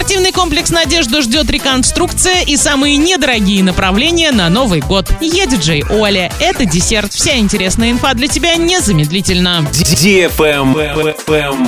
Спортивный комплекс «Надежда» ждет реконструкция и самые недорогие направления на Новый год. Я диджей Оля. Это десерт. Вся интересная инфа для тебя незамедлительно.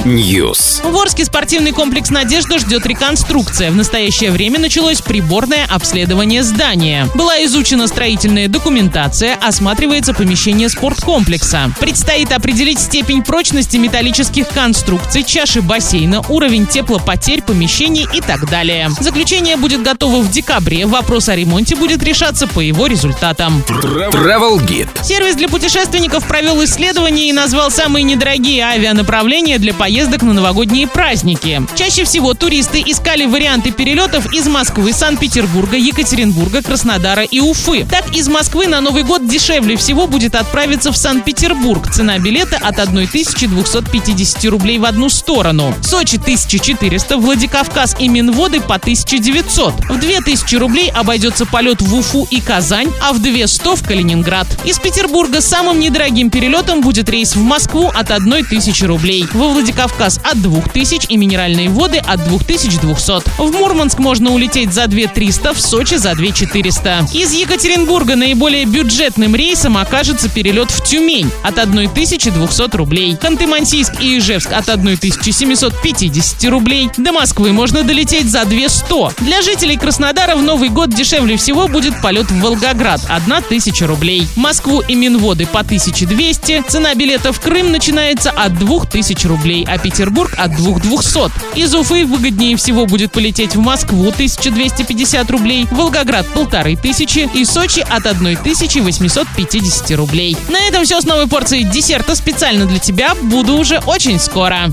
News. В Орске спортивный комплекс «Надежда» ждет реконструкция. В настоящее время началось приборное обследование здания. Была изучена строительная документация, осматривается помещение спорткомплекса. Предстоит определить степень прочности металлических конструкций, чаши бассейна, уровень теплопотерь помещений и так далее. Заключение будет готово в декабре. Вопрос о ремонте будет решаться по его результатам. Travel Guide. Сервис для путешественников провел исследование и назвал самые недорогие авианаправления для поездок на новогодние праздники. Чаще всего туристы искали варианты перелетов из Москвы, Санкт-Петербурга, Екатеринбурга, Краснодара и Уфы. Так, из Москвы на Новый год дешевле всего будет отправиться в Санкт-Петербург. Цена билета от 1250 рублей в одну сторону. Сочи 1400, Владикавказ и Минводы по 1900. В 2000 рублей обойдется полет в Уфу и Казань, а в 200 в Калининград. Из Петербурга самым недорогим перелетом будет рейс в Москву от 1000 рублей. Во Владикавказ от 2000 и минеральные воды от 2200. В Мурманск можно улететь за 2300, в Сочи за 2400. Из Екатеринбурга наиболее бюджетным рейсом окажется перелет в Тюмень от 1200 рублей. Ханты-Мансийск и Ижевск от 1750 рублей. До Москвы можно долететь за 200. Для жителей Краснодара в Новый год дешевле всего будет полет в Волгоград – 1000 рублей. Москву и Минводы по 1200. Цена билета в Крым начинается от 2000 рублей, а Петербург от 2200. Из Уфы выгоднее всего будет полететь в Москву 1250 рублей, Волгоград – 1500 и Сочи от 1850 рублей. На этом все с новой порцией десерта специально для тебя. Буду уже очень скоро.